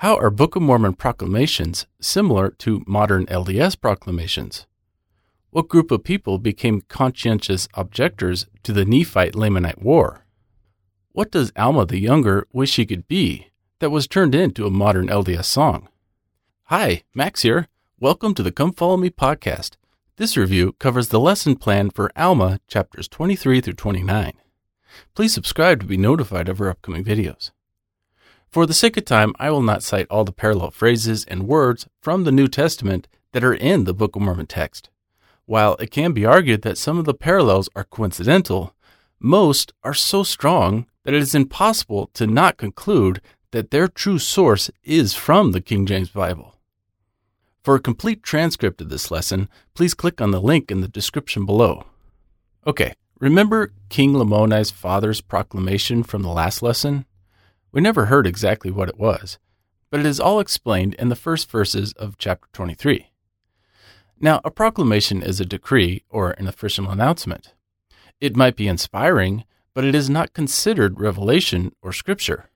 How are Book of Mormon proclamations similar to modern LDS proclamations? What group of people became conscientious objectors to the Nephite Lamanite War? What does Alma the Younger wish she could be that was turned into a modern LDS song? Hi, Max here. Welcome to the Come Follow Me podcast. This review covers the lesson plan for Alma chapters 23 through 29. Please subscribe to be notified of our upcoming videos. For the sake of time, I will not cite all the parallel phrases and words from the New Testament that are in the Book of Mormon text. While it can be argued that some of the parallels are coincidental, most are so strong that it is impossible to not conclude that their true source is from the King James Bible. For a complete transcript of this lesson, please click on the link in the description below. Okay, remember King Lamoni's father's proclamation from the last lesson? We never heard exactly what it was, but it is all explained in the first verses of chapter 23. Now, a proclamation is a decree or an official announcement. It might be inspiring, but it is not considered revelation or scripture.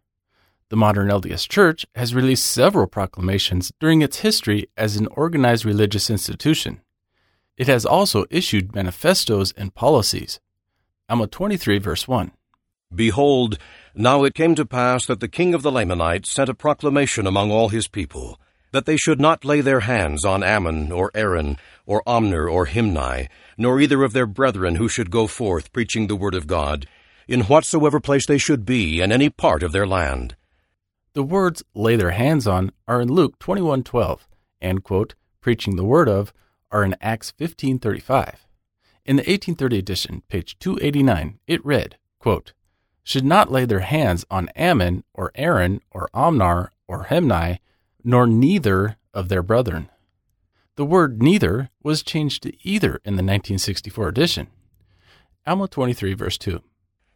The modern LDS Church has released several proclamations during its history as an organized religious institution. It has also issued manifestos and policies. Alma 23, verse 1. Behold, now it came to pass that the king of the Lamanites sent a proclamation among all his people, that they should not lay their hands on Ammon, or Aaron, or Omner, or Himni, nor either of their brethren who should go forth preaching the word of God, in whatsoever place they should be in any part of their land. The words lay their hands on are in Luke 21:12 and quote preaching the word of are in Acts 15:35. In the 1830 edition, page 289, it read, quote, should not lay their hands on Ammon or Aaron or Omnar or Hemni, nor neither of their brethren. The word neither was changed to either in the 1964 edition. Alma 23, verse 2.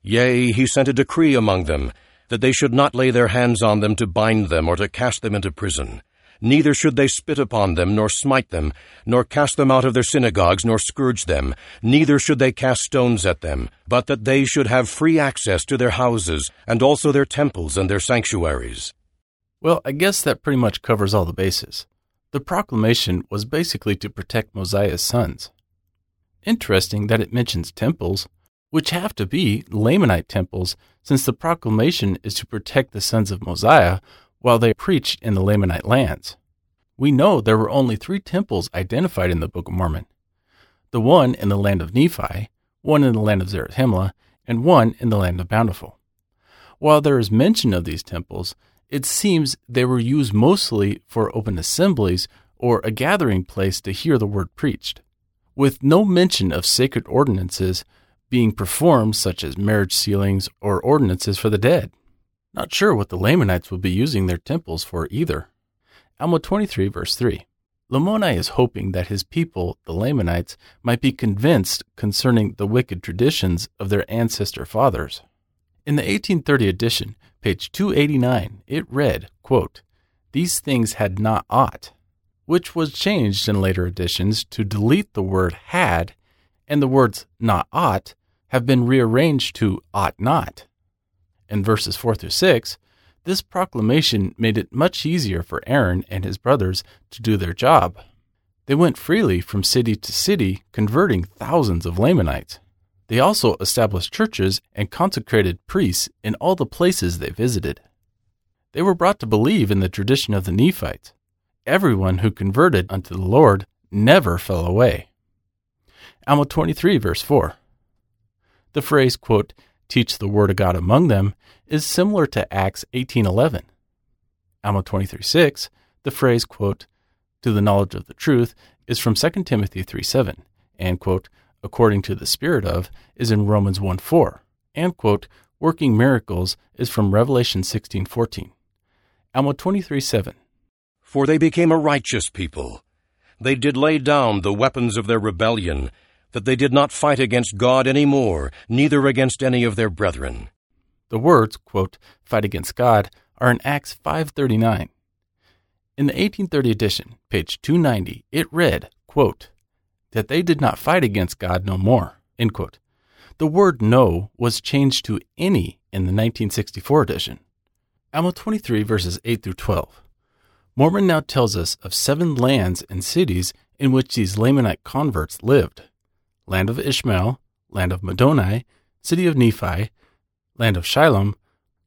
Yea, he sent a decree among them, that they should not lay their hands on them to bind them or to cast them into prison. Neither should they spit upon them, nor smite them, nor cast them out of their synagogues, nor scourge them. Neither should they cast stones at them, but that they should have free access to their houses, and also their temples and their sanctuaries. Well, I guess that pretty much covers all the bases. The proclamation was basically to protect Mosiah's sons. Interesting that it mentions temples, which have to be Lamanite temples, since the proclamation is to protect the sons of Mosiah while they preached in the Lamanite lands. We know there were only three temples identified in the Book of Mormon the one in the land of Nephi, one in the land of Zarahemla, and one in the land of Bountiful. While there is mention of these temples, it seems they were used mostly for open assemblies or a gathering place to hear the word preached, with no mention of sacred ordinances being performed, such as marriage sealings or ordinances for the dead. Not sure what the Lamanites would be using their temples for either. Alma 23, verse 3. Lamoni is hoping that his people, the Lamanites, might be convinced concerning the wicked traditions of their ancestor fathers. In the 1830 edition, page 289, it read, quote, These things had not ought, which was changed in later editions to delete the word had, and the words not ought have been rearranged to ought not in verses 4 through 6, this proclamation made it much easier for Aaron and his brothers to do their job. They went freely from city to city, converting thousands of Lamanites. They also established churches and consecrated priests in all the places they visited. They were brought to believe in the tradition of the Nephites. Everyone who converted unto the Lord never fell away. Alma 23, verse 4. The phrase, quote, teach the word of God among them is similar to Acts 18:11. Alma 23:6, the phrase quote, to the knowledge of the truth is from 2 Timothy 3:7 and quote, according to the spirit of is in Romans 1:4 and quote, working miracles is from Revelation 16:14. Alma 23:7. For they became a righteous people. They did lay down the weapons of their rebellion that they did not fight against God any more, neither against any of their brethren. The words, quote, fight against God, are in Acts 5.39. In the 1830 edition, page 290, it read, quote, that they did not fight against God no more, end quote. The word no was changed to any in the 1964 edition. Alma 23 verses 8 through 12. Mormon now tells us of seven lands and cities in which these Lamanite converts lived land of Ishmael, land of Middoni, city of Nephi, land of Shilom,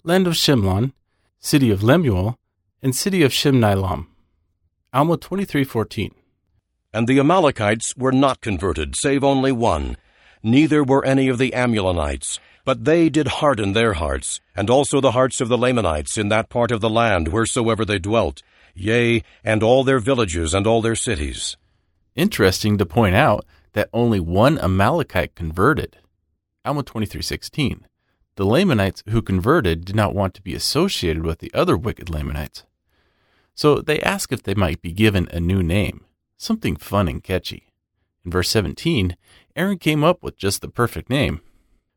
land of Shemlon, city of Lemuel, and city of Shimnilom. Alma 23:14. And the Amalekites were not converted, save only one. Neither were any of the Amulonites, but they did harden their hearts, and also the hearts of the Lamanites in that part of the land wheresoever they dwelt, yea, and all their villages and all their cities. Interesting to point out that only one Amalekite converted. Alma 23:16. The Lamanites who converted did not want to be associated with the other wicked Lamanites. So they ask if they might be given a new name, something fun and catchy. In verse 17, Aaron came up with just the perfect name.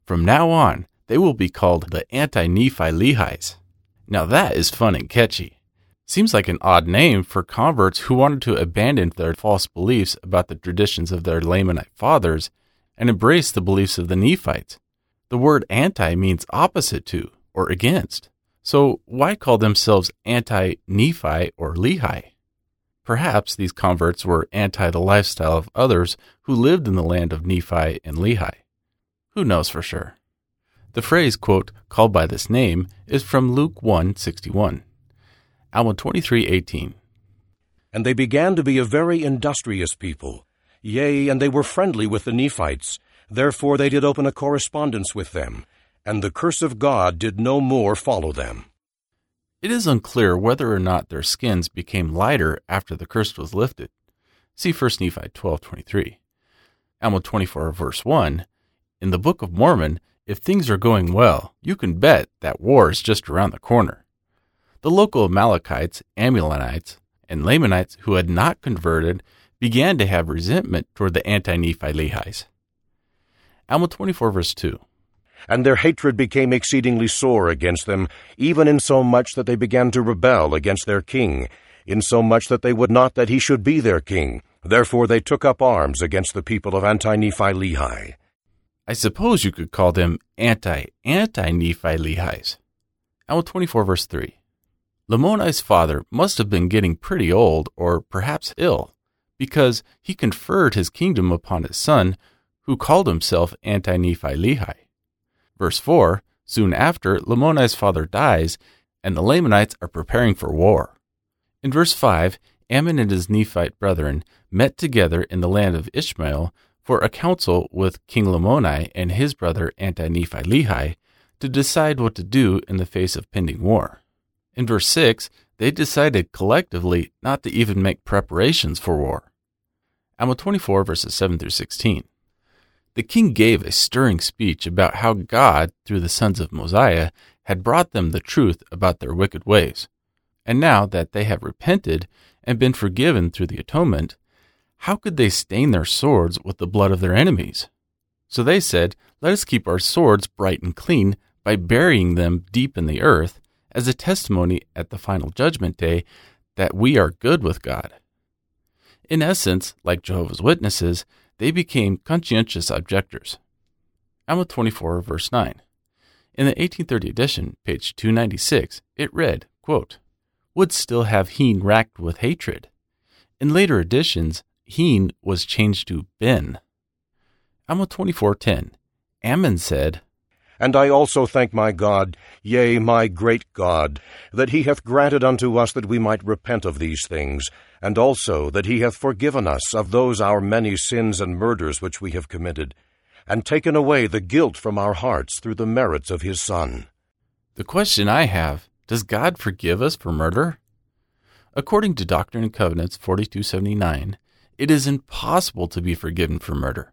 From now on, they will be called the Anti Nephi Lehi's. Now that is fun and catchy. Seems like an odd name for converts who wanted to abandon their false beliefs about the traditions of their Lamanite fathers and embrace the beliefs of the Nephites. The word anti means opposite to or against. So why call themselves anti Nephi or Lehi? Perhaps these converts were anti the lifestyle of others who lived in the land of Nephi and Lehi. Who knows for sure? The phrase, quote, called by this name is from Luke 1:61. Alma 23:18. And they began to be a very industrious people. Yea, and they were friendly with the Nephites. Therefore they did open a correspondence with them, and the curse of God did no more follow them. It is unclear whether or not their skins became lighter after the curse was lifted. See 1 Nephi 12:23. Alma 24 verse 1. In the Book of Mormon, if things are going well, you can bet that war is just around the corner. The local Amalekites, Amulonites, and Lamanites who had not converted began to have resentment toward the anti Nephi Lehi's. Alma 24 verse 2. And their hatred became exceedingly sore against them, even in so much that they began to rebel against their king, in so much that they would not that he should be their king. Therefore they took up arms against the people of anti Nephi Lehi. I suppose you could call them anti anti Nephi Lehi's. Alma 24 verse 3. Lamoni's father must have been getting pretty old or perhaps ill, because he conferred his kingdom upon his son, who called himself anti Nephi Lehi. Verse 4 Soon after, Lamoni's father dies, and the Lamanites are preparing for war. In verse 5, Ammon and his Nephite brethren met together in the land of Ishmael for a council with King Lamoni and his brother Anti Nephi Lehi to decide what to do in the face of pending war. In verse 6, they decided collectively not to even make preparations for war. Alma 24, verses 7 through 16. The king gave a stirring speech about how God, through the sons of Mosiah, had brought them the truth about their wicked ways. And now that they have repented and been forgiven through the atonement, how could they stain their swords with the blood of their enemies? So they said, Let us keep our swords bright and clean by burying them deep in the earth as a testimony at the final judgment day that we are good with God. In essence, like Jehovah's Witnesses, they became conscientious objectors. Alma 24, verse 9. In the 1830 edition, page 296, it read, quote, Would still have Heen racked with hatred. In later editions, Heen was changed to Ben. Alma 24:10. Ammon said, And I also thank my God, yea, my great God, that he hath granted unto us that we might repent of these things, and also that he hath forgiven us of those our many sins and murders which we have committed, and taken away the guilt from our hearts through the merits of his Son. The question I have does God forgive us for murder? According to Doctrine and Covenants 4279, it is impossible to be forgiven for murder.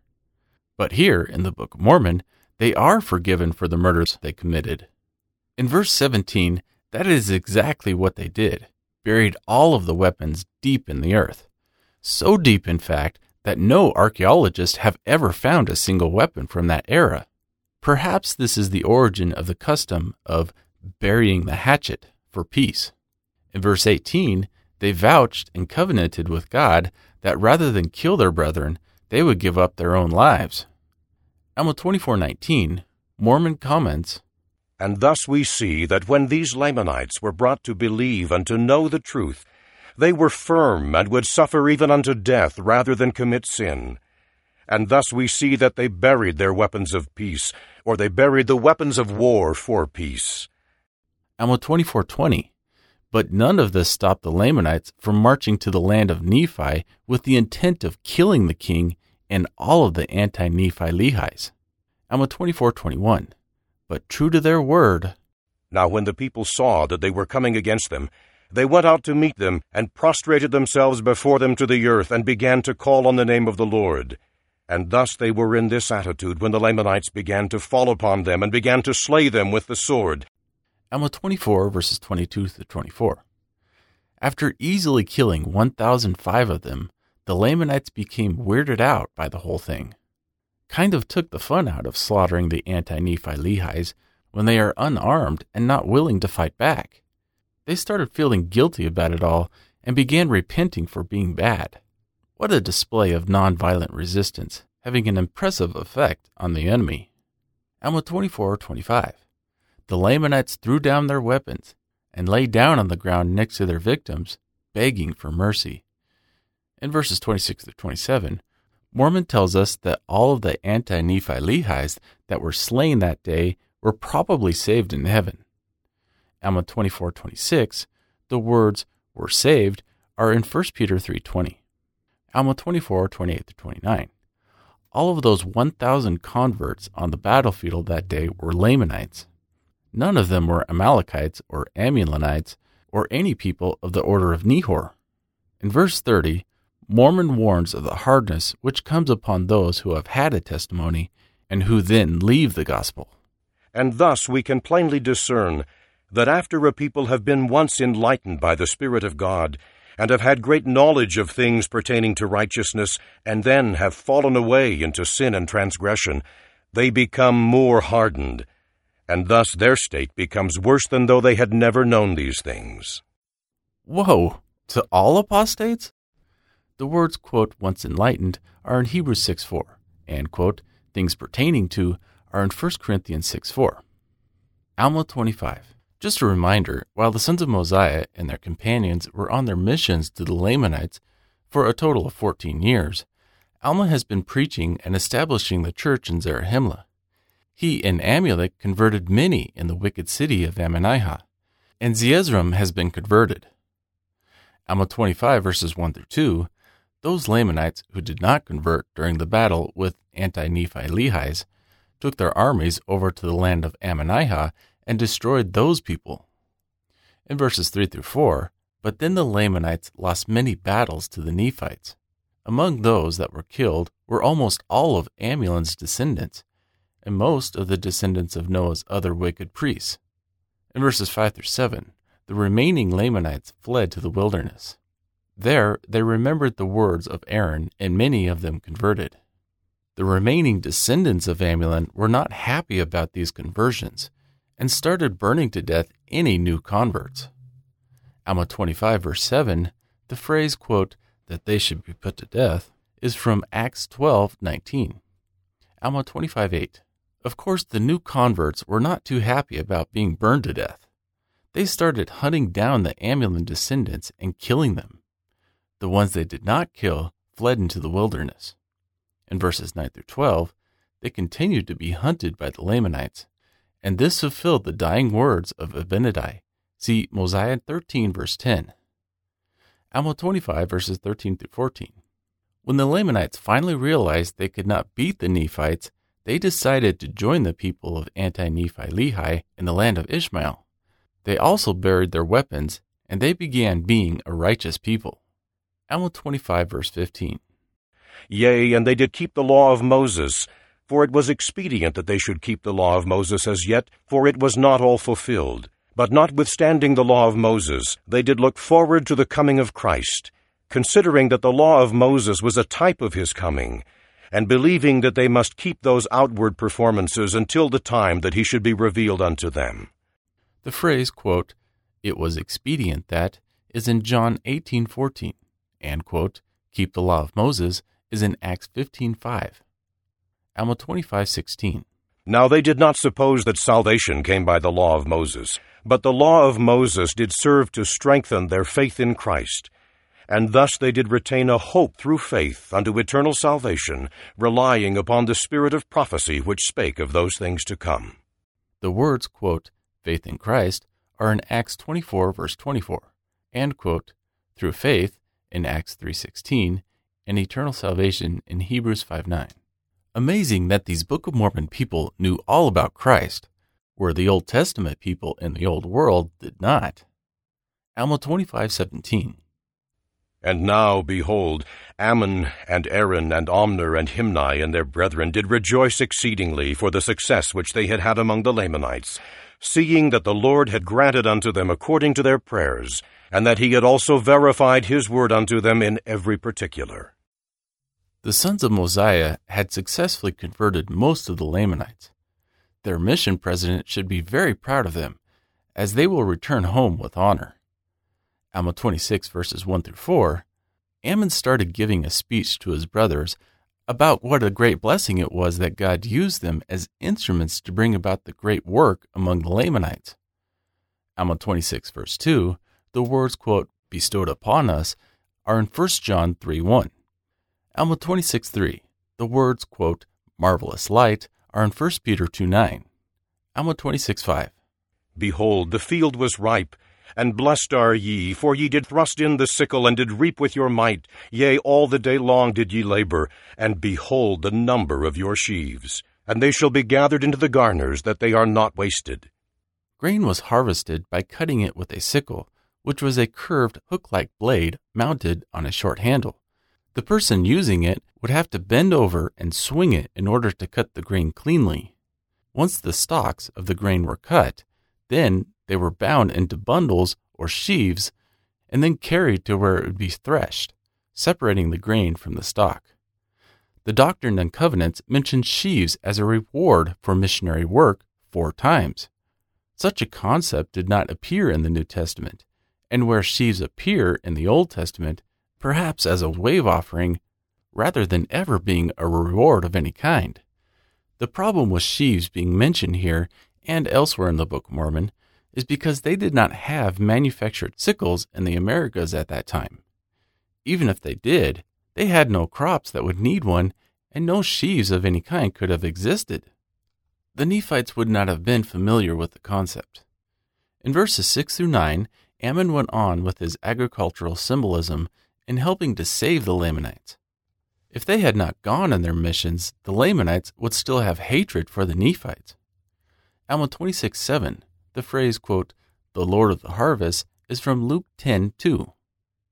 But here in the Book of Mormon, they are forgiven for the murders they committed. In verse 17, that is exactly what they did buried all of the weapons deep in the earth. So deep, in fact, that no archaeologists have ever found a single weapon from that era. Perhaps this is the origin of the custom of burying the hatchet for peace. In verse 18, they vouched and covenanted with God that rather than kill their brethren, they would give up their own lives. Alma 24:19, Mormon comments, And thus we see that when these Lamanites were brought to believe and to know the truth, They were firm and would suffer even unto death rather than commit sin. And thus we see that they buried their weapons of peace, or they buried the weapons of war for peace. Alma 24:20. But none of this stopped the Lamanites from marching to the land of Nephi with the intent of killing the king and all of the anti-Nephi Lehi's. Alma 24:21. But true to their word, Now when the people saw that they were coming against them, they went out to meet them, and prostrated themselves before them to the earth, and began to call on the name of the Lord. And thus they were in this attitude when the Lamanites began to fall upon them, and began to slay them with the sword. Alma 24, verses 22 to 24. After easily killing 1,005 of them, the Lamanites became weirded out by the whole thing. Kind of took the fun out of slaughtering the anti Nephi Lehi's when they are unarmed and not willing to fight back. They started feeling guilty about it all and began repenting for being bad. What a display of nonviolent resistance, having an impressive effect on the enemy. Alma 24 25. The Lamanites threw down their weapons and lay down on the ground next to their victims, begging for mercy. In verses 26 to 27, Mormon tells us that all of the anti Nephi Lehi's that were slain that day were probably saved in heaven. Alma 24:26, the words were saved are in 1 Peter 3:20. Alma 24:28 to 29. All of those 1,000 converts on the battlefield that day were Lamanites. None of them were Amalekites or Amulonites or any people of the order of Nehor. In verse 30, Mormon warns of the hardness which comes upon those who have had a testimony and who then leave the gospel. And thus we can plainly discern that after a people have been once enlightened by the Spirit of God, and have had great knowledge of things pertaining to righteousness, and then have fallen away into sin and transgression, they become more hardened, and thus their state becomes worse than though they had never known these things. Woe, to all apostates? The words, quote, once enlightened are in Hebrews 6 4, and, quote, things pertaining to are in 1 Corinthians 6 4. Alma 25. Just a reminder while the sons of Mosiah and their companions were on their missions to the Lamanites for a total of 14 years, Alma has been preaching and establishing the church in Zarahemla. He and Amulek converted many in the wicked city of Ammonihah, and Zeezrom has been converted. Alma 25, verses 1 through 2, those Lamanites who did not convert during the battle with anti Nephi Lehi's took their armies over to the land of Ammonihah and destroyed those people. In verses 3 through 4, but then the Lamanites lost many battles to the Nephites. Among those that were killed were almost all of Amulon's descendants, and most of the descendants of Noah's other wicked priests. In verses 5 through 7, the remaining Lamanites fled to the wilderness. There they remembered the words of Aaron, and many of them converted. The remaining descendants of Amulon were not happy about these conversions and started burning to death any new converts. Alma 25, verse 7, the phrase, quote, that they should be put to death, is from Acts 12, 19. Alma 25, 8. Of course, the new converts were not too happy about being burned to death. They started hunting down the Amulon descendants and killing them. The ones they did not kill fled into the wilderness. In verses 9 through 12, they continued to be hunted by the Lamanites, and this fulfilled the dying words of Abinadi. See Mosiah 13, verse 10. Alma 25, verses 13 through 14. When the Lamanites finally realized they could not beat the Nephites, they decided to join the people of anti Nephi Lehi in the land of Ishmael. They also buried their weapons, and they began being a righteous people. Alma 25, verse 15. Yea, and they did keep the law of Moses, for it was expedient that they should keep the law of Moses as yet, for it was not all fulfilled. But notwithstanding the law of Moses, they did look forward to the coming of Christ, considering that the law of Moses was a type of his coming, and believing that they must keep those outward performances until the time that he should be revealed unto them. The phrase, quote, it was expedient that, is in John 18:14, and, quote, keep the law of Moses is in Acts 15:5. Alma 25:16. Now they did not suppose that salvation came by the law of Moses, but the law of Moses did serve to strengthen their faith in Christ, And thus they did retain a hope through faith unto eternal salvation, relying upon the spirit of prophecy which spake of those things to come. The words, quote, faith in Christ, are in Acts 24, verse 24, and, quote, through faith in Acts 3.16, and eternal salvation in Hebrews 5.9. Amazing that these Book of Mormon people knew all about Christ, where the Old Testament people in the Old World did not. Alma 25:17 And now, behold, Ammon and Aaron and Omner and Himni and their brethren did rejoice exceedingly for the success which they had had among the Lamanites, seeing that the Lord had granted unto them according to their prayers, and that he had also verified his word unto them in every particular. The sons of Mosiah had successfully converted most of the Lamanites. Their mission president should be very proud of them, as they will return home with honor. Alma 26, verses 1 through 4, Ammon started giving a speech to his brothers about what a great blessing it was that God used them as instruments to bring about the great work among the Lamanites. Alma 26, verse 2, the words, quote, bestowed upon us, are in 1 John 3 1. Alma 26, 3, the words, quote, marvelous light, are in 1 Peter 2 9. Alma 26, 5. Behold, the field was ripe and blessed are ye, for ye did thrust in the sickle, and did reap with your might. Yea, all the day long did ye labor, and behold the number of your sheaves. And they shall be gathered into the garners, that they are not wasted. Grain was harvested by cutting it with a sickle, which was a curved hook like blade mounted on a short handle. The person using it would have to bend over and swing it in order to cut the grain cleanly. Once the stalks of the grain were cut, then they were bound into bundles or sheaves and then carried to where it would be threshed, separating the grain from the stalk. The Doctrine and Covenants mentions sheaves as a reward for missionary work four times. Such a concept did not appear in the New Testament, and where sheaves appear in the Old Testament, perhaps as a wave offering rather than ever being a reward of any kind. The problem with sheaves being mentioned here and elsewhere in the Book of Mormon is because they did not have manufactured sickles in the Americas at that time. Even if they did, they had no crops that would need one, and no sheaves of any kind could have existed. The Nephites would not have been familiar with the concept. In verses 6 through 9, Ammon went on with his agricultural symbolism in helping to save the Lamanites. If they had not gone on their missions, the Lamanites would still have hatred for the Nephites. Alma 26 7 the phrase, quote, the Lord of the harvest is from Luke 10 2.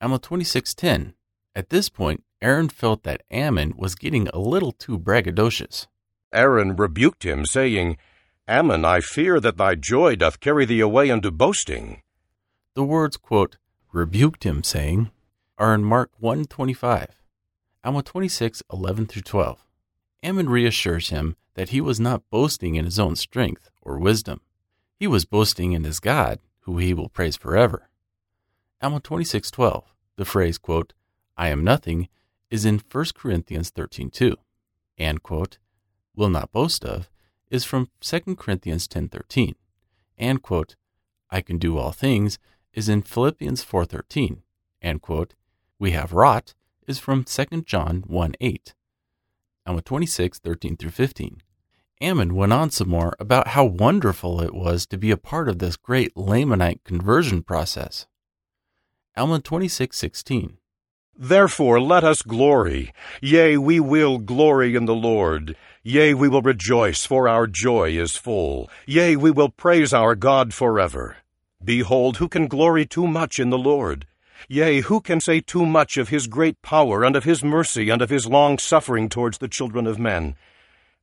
Alma 26:10. At this point, Aaron felt that Ammon was getting a little too braggadocious. Aaron rebuked him, saying, Ammon, I fear that thy joy doth carry thee away unto boasting. The words, quote, rebuked him, saying, are in Mark 1:25, Alma 26:11 through 12. Ammon reassures him that he was not boasting in his own strength or wisdom. He was boasting in his God, who he will praise forever. Alma 26:12, the phrase, quote, I am nothing, is in 1 Corinthians 13:2, and, quote, will not boast of, is from 2 Corinthians 10:13, and, quote, I can do all things, is in Philippians 4:13, and, quote, we have wrought, is from 2 John 1:8. Alma 26:13 through 15. Ammon went on some more about how wonderful it was to be a part of this great Lamanite conversion process. Alma 26:16 Therefore let us glory, yea, we will glory in the Lord. Yea, we will rejoice, for our joy is full. Yea, we will praise our God forever. Behold, who can glory too much in the Lord? Yea, who can say too much of his great power, and of his mercy, and of his long suffering towards the children of men?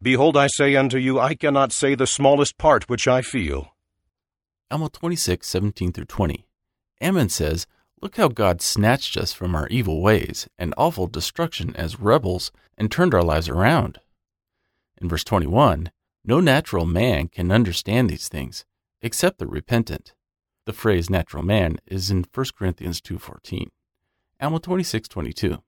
Behold, I say unto you, I cannot say the smallest part which I feel. Alma 26, 17 through 20. Ammon says, Look how God snatched us from our evil ways and awful destruction as rebels and turned our lives around. In verse 21, no natural man can understand these things except the repentant. The phrase natural man is in 1 Corinthians 2.14. Alma 26.22.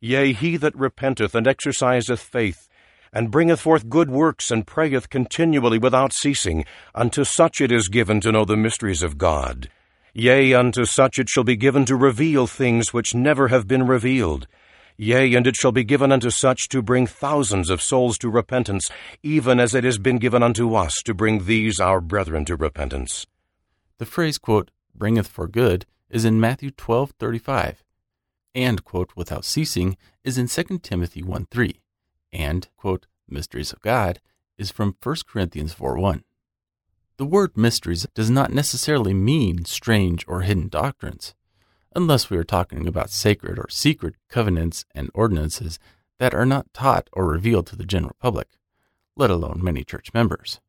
Yea, he that repenteth and exerciseth faith and bringeth forth good works, and prayeth continually without ceasing, unto such it is given to know the mysteries of God. Yea, unto such it shall be given to reveal things which never have been revealed. Yea, and it shall be given unto such to bring thousands of souls to repentance, even as it has been given unto us to bring these our brethren to repentance. The phrase, quote, bringeth for good is in Matthew 12:35, and, quote, without ceasing is in 2 Timothy 1 3, and, quote, mysteries of God is from 1 Corinthians 4 1. The word mysteries does not necessarily mean strange or hidden doctrines unless we are talking about sacred or secret covenants and ordinances that are not taught or revealed to the general public, let alone many church members.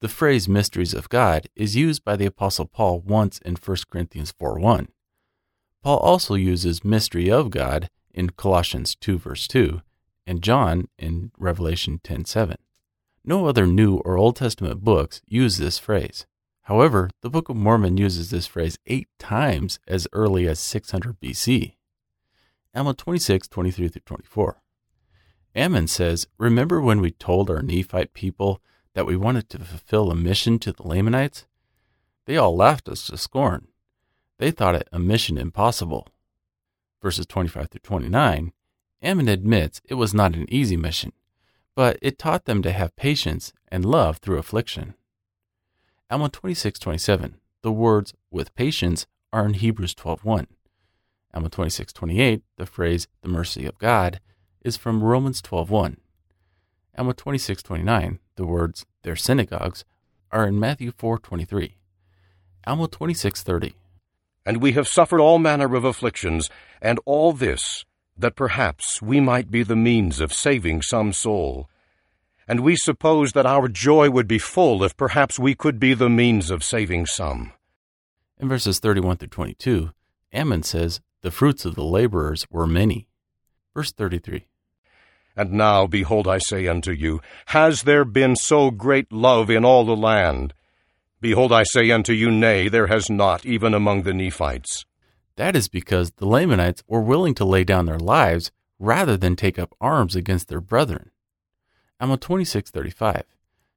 The phrase mysteries of God is used by the Apostle Paul once in 1 Corinthians 4 1. Paul also uses mystery of God in Colossians 2 verse 2 and John in Revelation 10 7. No other New or Old Testament books use this phrase. However, the Book of Mormon uses this phrase eight times as early as 600 BC. Alma 26, 23 through 24. Ammon says, Remember when we told our Nephite people that we wanted to fulfill a mission to the Lamanites? They all laughed us to scorn. They thought it a mission impossible. Verses 25 through 29, Ammon admits it was not an easy mission, but it taught them to have patience and love through affliction. Alma 26:27. The words with patience are in Hebrews 12:1. Alma 26:28. The phrase the mercy of God is from Romans 12:1. Alma 26:29. The words their synagogues are in Matthew 4:23. Alma 26:30. And we have suffered all manner of afflictions, and all this, that perhaps we might be the means of saving some soul and we suppose that our joy would be full if perhaps we could be the means of saving some. In verses 31 through 22, Ammon says, The fruits of the laborers were many. Verse 33 And now, behold, I say unto you, Has there been so great love in all the land? Behold, I say unto you, Nay, there has not, even among the Nephites. That is because the Lamanites were willing to lay down their lives rather than take up arms against their brethren. Alma 26:35.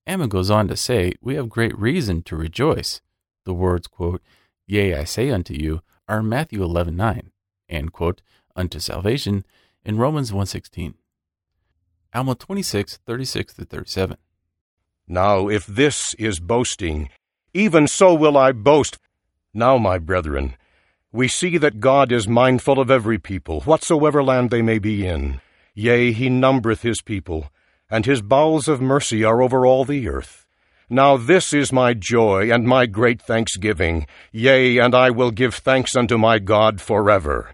Ammon goes on to say, "We have great reason to rejoice." The words, quote, "Yea, I say unto you," are Matthew 11:9, and quote, "unto salvation" in Romans 1:16. Alma 26:36 37. Now, if this is boasting, even so will I boast. Now, my brethren, we see that God is mindful of every people, whatsoever land they may be in. Yea, he numbereth his people and his bowels of mercy are over all the earth. Now this is my joy and my great thanksgiving, yea, and I will give thanks unto my God forever.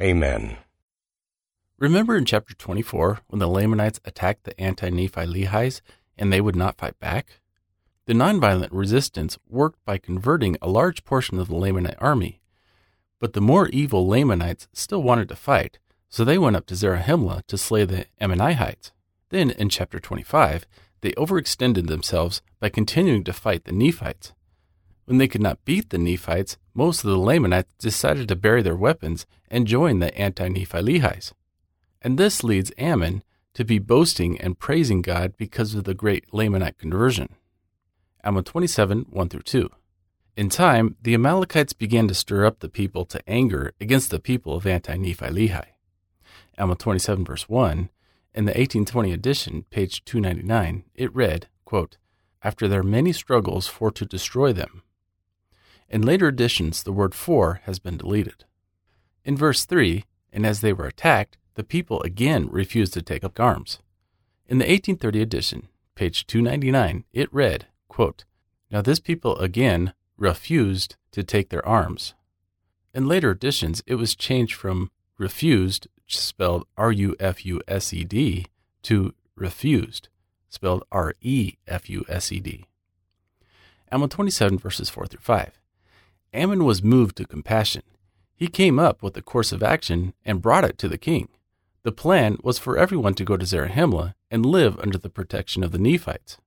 Amen. Remember in chapter 24 when the Lamanites attacked the anti Nephi Lehi's and they would not fight back? The nonviolent resistance worked by converting a large portion of the Lamanite army. But the more evil Lamanites still wanted to fight, so they went up to Zarahemla to slay the Ammonites. Then, in chapter 25, they overextended themselves by continuing to fight the Nephites. When they could not beat the Nephites, most of the Lamanites decided to bury their weapons and join the anti Nephi Lehi's. And this leads Ammon to be boasting and praising God because of the great Lamanite conversion. Alma 27 1 through 2. In time, the Amalekites began to stir up the people to anger against the people of anti Nephi Lehi. Alma 27 verse 1 in the 1820 edition, page 299, it read, quote, After their many struggles for to destroy them. In later editions, the word for has been deleted. In verse 3, and as they were attacked, the people again refused to take up arms. In the 1830 edition, page 299, it read, quote, Now this people again refused to take their arms. In later editions, it was changed from refused spelled R U F U S E D, to refused, spelled R E F U S E D. Alma 27, verses 4 through 5. Ammon was moved to compassion. He came up with a course of action and brought it to the king. The plan was for everyone to go to Zarahemla and live under the protection of the Nephites.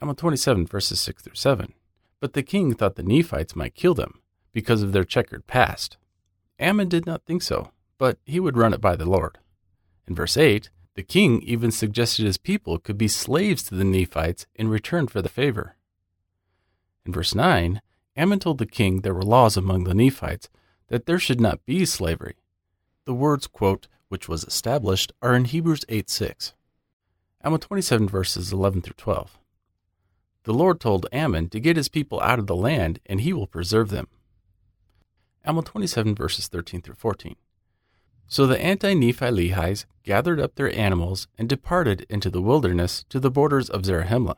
Alma 27, verses 6 through 7. But the king thought the Nephites might kill them because of their checkered past. Ammon did not think so but he would run it by the Lord. In verse 8, the king even suggested his people could be slaves to the Nephites in return for the favor. In verse 9, Ammon told the king there were laws among the Nephites that there should not be slavery. The words, quote, which was established, are in Hebrews 8 6. Alma 27 verses 11 through 12. The Lord told Ammon to get his people out of the land, and he will preserve them. Alma 27 verses 13 through 14. So the anti Nephi gathered up their animals and departed into the wilderness to the borders of Zarahemla.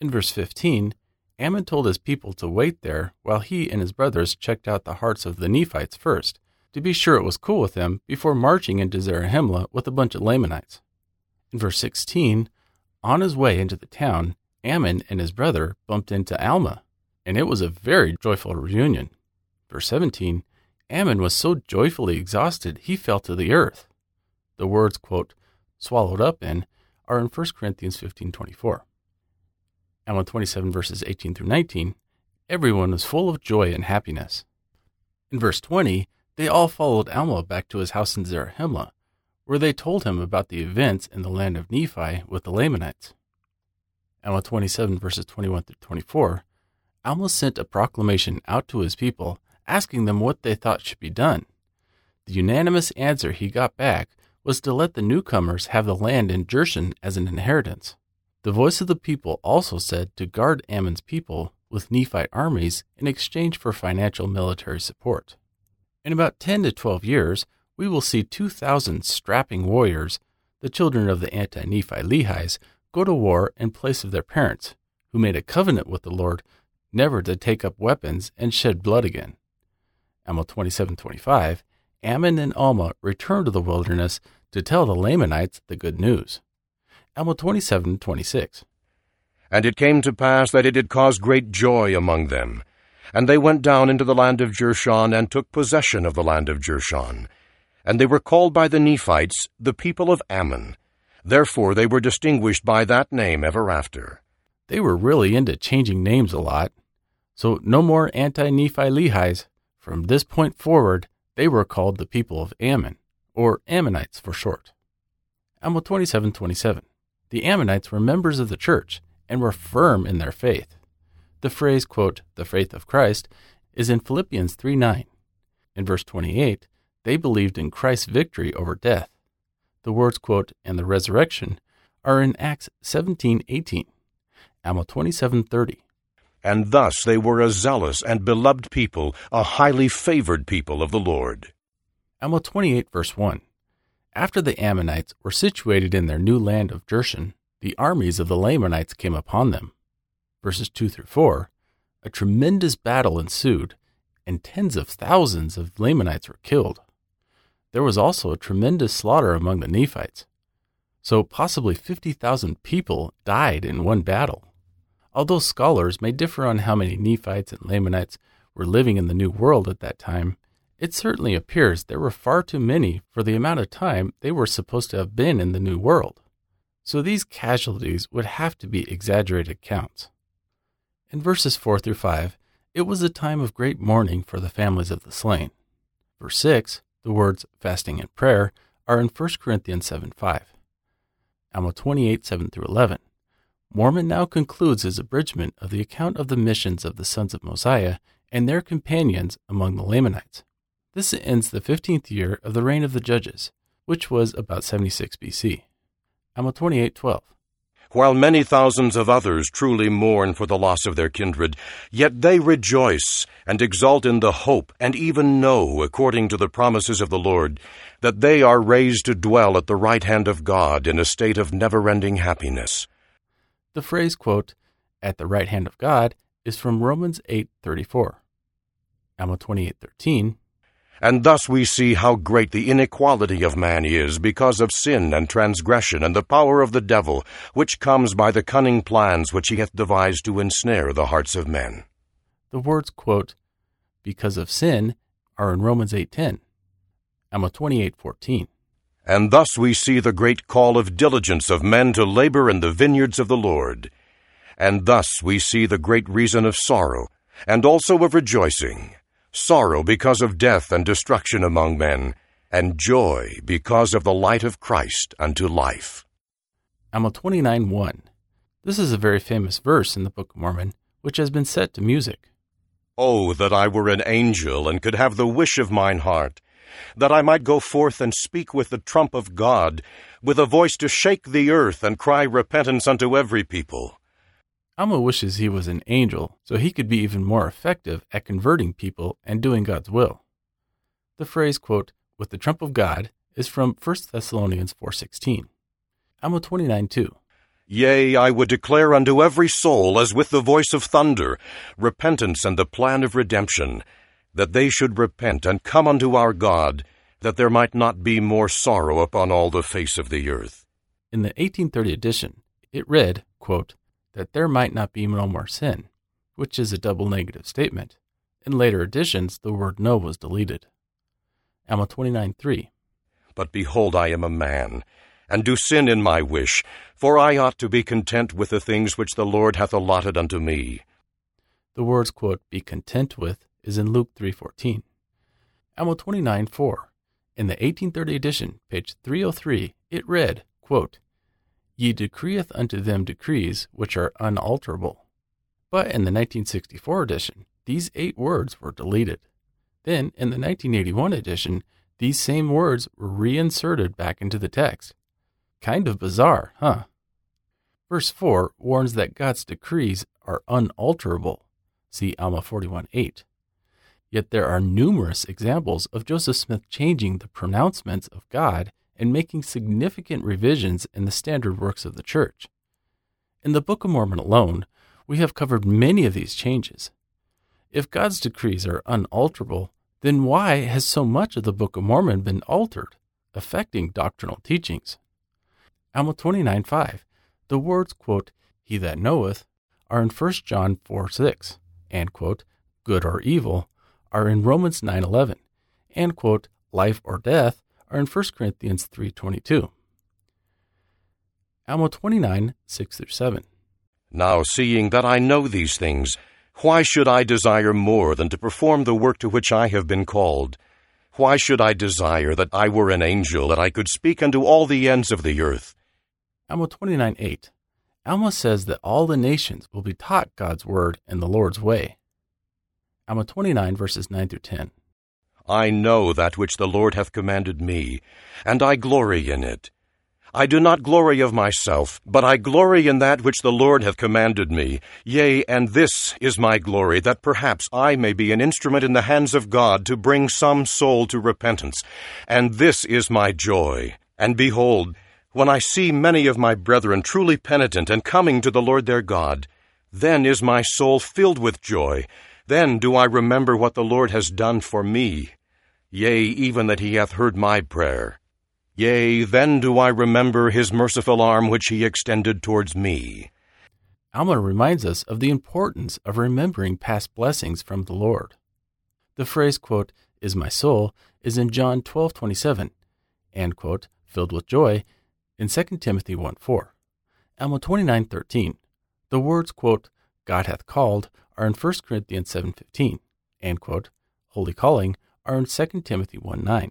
In verse 15, Ammon told his people to wait there while he and his brothers checked out the hearts of the Nephites first, to be sure it was cool with them before marching into Zarahemla with a bunch of Lamanites. In verse 16, on his way into the town, Ammon and his brother bumped into Alma, and it was a very joyful reunion. Verse 17, Ammon was so joyfully exhausted he fell to the earth. The words, quote, swallowed up in, are in 1 Corinthians 15.24. Alma 27 verses 18 through 19, everyone was full of joy and happiness. In verse 20, they all followed Alma back to his house in Zarahemla, where they told him about the events in the land of Nephi with the Lamanites. Alma 27 verses 21 through 24, Alma sent a proclamation out to his people asking them what they thought should be done. The unanimous answer he got back was to let the newcomers have the land in Jershon as an inheritance. The voice of the people also said to guard Ammon's people with Nephite armies in exchange for financial military support. In about 10 to 12 years, we will see 2,000 strapping warriors, the children of the anti Nephi Lehies, go to war in place of their parents, who made a covenant with the Lord never to take up weapons and shed blood again. Alma 27:25, Ammon and Alma returned to the wilderness to tell the Lamanites the good news. Alma 27:26. And it came to pass that it did cause great joy among them. And they went down into the land of Jershon and took possession of the land of Jershon. And they were called by the Nephites the people of Ammon. Therefore they were distinguished by that name ever after. They were really into changing names a lot. So no more anti Nephi Lehies. From this point forward, they were called the people of Ammon, or Ammonites for short. Alma 27:27. The Ammonites were members of the church and were firm in their faith. The phrase, quote, the faith of Christ, is in Philippians 3 9. In verse 28, they believed in Christ's victory over death. The words, quote, and the resurrection are in Acts 17 18. Alma 27 30. And thus they were a zealous and beloved people, a highly favored people of the Lord. Alma 28, verse 1. After the Ammonites were situated in their new land of Jershon, the armies of the Lamanites came upon them. Verses 2 through 4. A tremendous battle ensued, and tens of thousands of Lamanites were killed. There was also a tremendous slaughter among the Nephites. So possibly 50,000 people died in one battle. Although scholars may differ on how many Nephites and Lamanites were living in the New World at that time, it certainly appears there were far too many for the amount of time they were supposed to have been in the New World. So these casualties would have to be exaggerated counts. In verses 4 through 5, it was a time of great mourning for the families of the slain. Verse 6, the words fasting and prayer are in 1 Corinthians 7 5. Alma 28 7 through 11. Mormon now concludes his abridgment of the account of the missions of the sons of Mosiah and their companions among the Lamanites. This ends the 15th year of the reign of the judges, which was about 76 BC. Alma 28:12. While many thousands of others truly mourn for the loss of their kindred, yet they rejoice and exult in the hope and even know, according to the promises of the Lord, that they are raised to dwell at the right hand of God in a state of never-ending happiness. The phrase, quote, at the right hand of God is from Romans 8:34. Alma 28:13. And thus we see how great the inequality of man is because of sin and transgression and the power of the devil, which comes by the cunning plans which he hath devised to ensnare the hearts of men. The words, quote, because of sin are in Romans 8:10. Alma 28:14. And thus we see the great call of diligence of men to labor in the vineyards of the Lord. And thus we see the great reason of sorrow, and also of rejoicing sorrow because of death and destruction among men, and joy because of the light of Christ unto life. Alma 29 1. This is a very famous verse in the Book of Mormon, which has been set to music. Oh, that I were an angel, and could have the wish of mine heart, that I might go forth and speak with the trump of God, with a voice to shake the earth and cry repentance unto every people. Alma wishes he was an angel so he could be even more effective at converting people and doing God's will. The phrase, quote, with the trump of God is from 1 Thessalonians 4.16. Alma 29 2. Yea, I would declare unto every soul, as with the voice of thunder, repentance and the plan of redemption, that they should repent and come unto our God, that there might not be more sorrow upon all the face of the earth. In the 1830 edition, it read, quote, that there might not be no more sin, which is a double negative statement. In later editions, the word no was deleted. Alma 29 3. But behold, I am a man, and do sin in my wish, for I ought to be content with the things which the Lord hath allotted unto me. The words, quote, be content with is in Luke 3.14. Alma 29 4. In the 1830 edition, page 303, it read, quote, Ye decreeth unto them decrees which are unalterable. But in the 1964 edition, these eight words were deleted. Then, in the 1981 edition, these same words were reinserted back into the text. Kind of bizarre, huh? Verse 4 warns that God's decrees are unalterable. See Alma 41 8. Yet there are numerous examples of Joseph Smith changing the pronouncements of God and making significant revisions in the standard works of the Church. In the Book of Mormon alone, we have covered many of these changes. If God's decrees are unalterable, then why has so much of the Book of Mormon been altered, affecting doctrinal teachings? Alma 29 5, the words, quote, He that knoweth, are in 1 John 4 6, and, quote, good or evil, are in Romans 9 11, and, quote, life or death are in 1 Corinthians 3.22. Alma 29, 6 through 7. Now, seeing that I know these things, why should I desire more than to perform the work to which I have been called? Why should I desire that I were an angel, that I could speak unto all the ends of the earth? Alma 29, 8. Alma says that all the nations will be taught God's word in the Lord's way. Alma 29, verses 9 through 10. I know that which the Lord hath commanded me, and I glory in it. I do not glory of myself, but I glory in that which the Lord hath commanded me. Yea, and this is my glory, that perhaps I may be an instrument in the hands of God to bring some soul to repentance. And this is my joy. And behold, when I see many of my brethren truly penitent and coming to the Lord their God, then is my soul filled with joy. Then do I remember what the Lord has done for me. Yea, even that he hath heard my prayer. Yea, then do I remember his merciful arm which he extended towards me. Alma reminds us of the importance of remembering past blessings from the Lord. The phrase, quote, is my soul, is in John 12 27, and, quote, filled with joy, in 2 Timothy 1 4. Alma 29 13. The words, quote, God hath called, are in 1 Corinthians 7 15, and, quote, holy calling, are in 2 Timothy 1 9.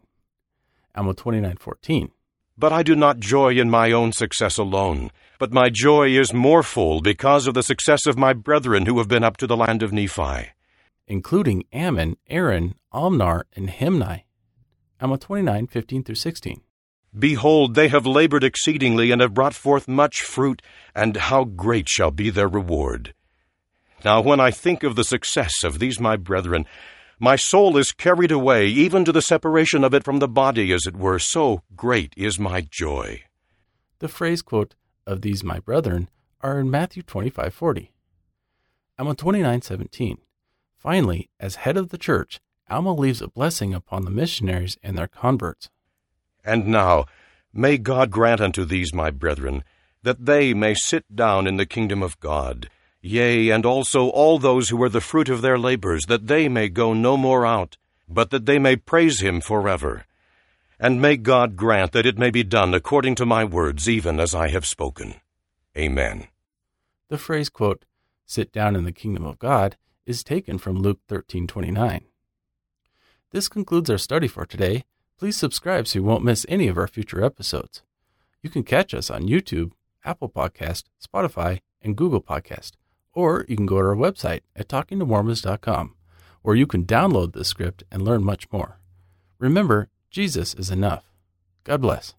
Alma 29 14. But I do not joy in my own success alone, but my joy is more full because of the success of my brethren who have been up to the land of Nephi. Including Ammon, Aaron, Omner, and Himni. Alma 29 15 through 16. Behold, they have labored exceedingly and have brought forth much fruit, and how great shall be their reward. Now, when I think of the success of these my brethren, my soul is carried away, even to the separation of it from the body, as it were. So great is my joy. The phrase, quote, of these my brethren are in Matthew 25 40. Alma 29 17. Finally, as head of the church, Alma leaves a blessing upon the missionaries and their converts. And now, may God grant unto these my brethren that they may sit down in the kingdom of God Yea, and also all those who are the fruit of their labors, that they may go no more out, but that they may praise him forever. And may God grant that it may be done according to my words, even as I have spoken. Amen. The phrase, quote, sit down in the kingdom of God, is taken from Luke 13:29. This concludes our study for today. Please subscribe so you won't miss any of our future episodes. You can catch us on YouTube, Apple Podcast, Spotify, and Google Podcast or you can go to our website at talkingtomormons.com. or you can download the script and learn much more. Remember, Jesus is enough. God bless.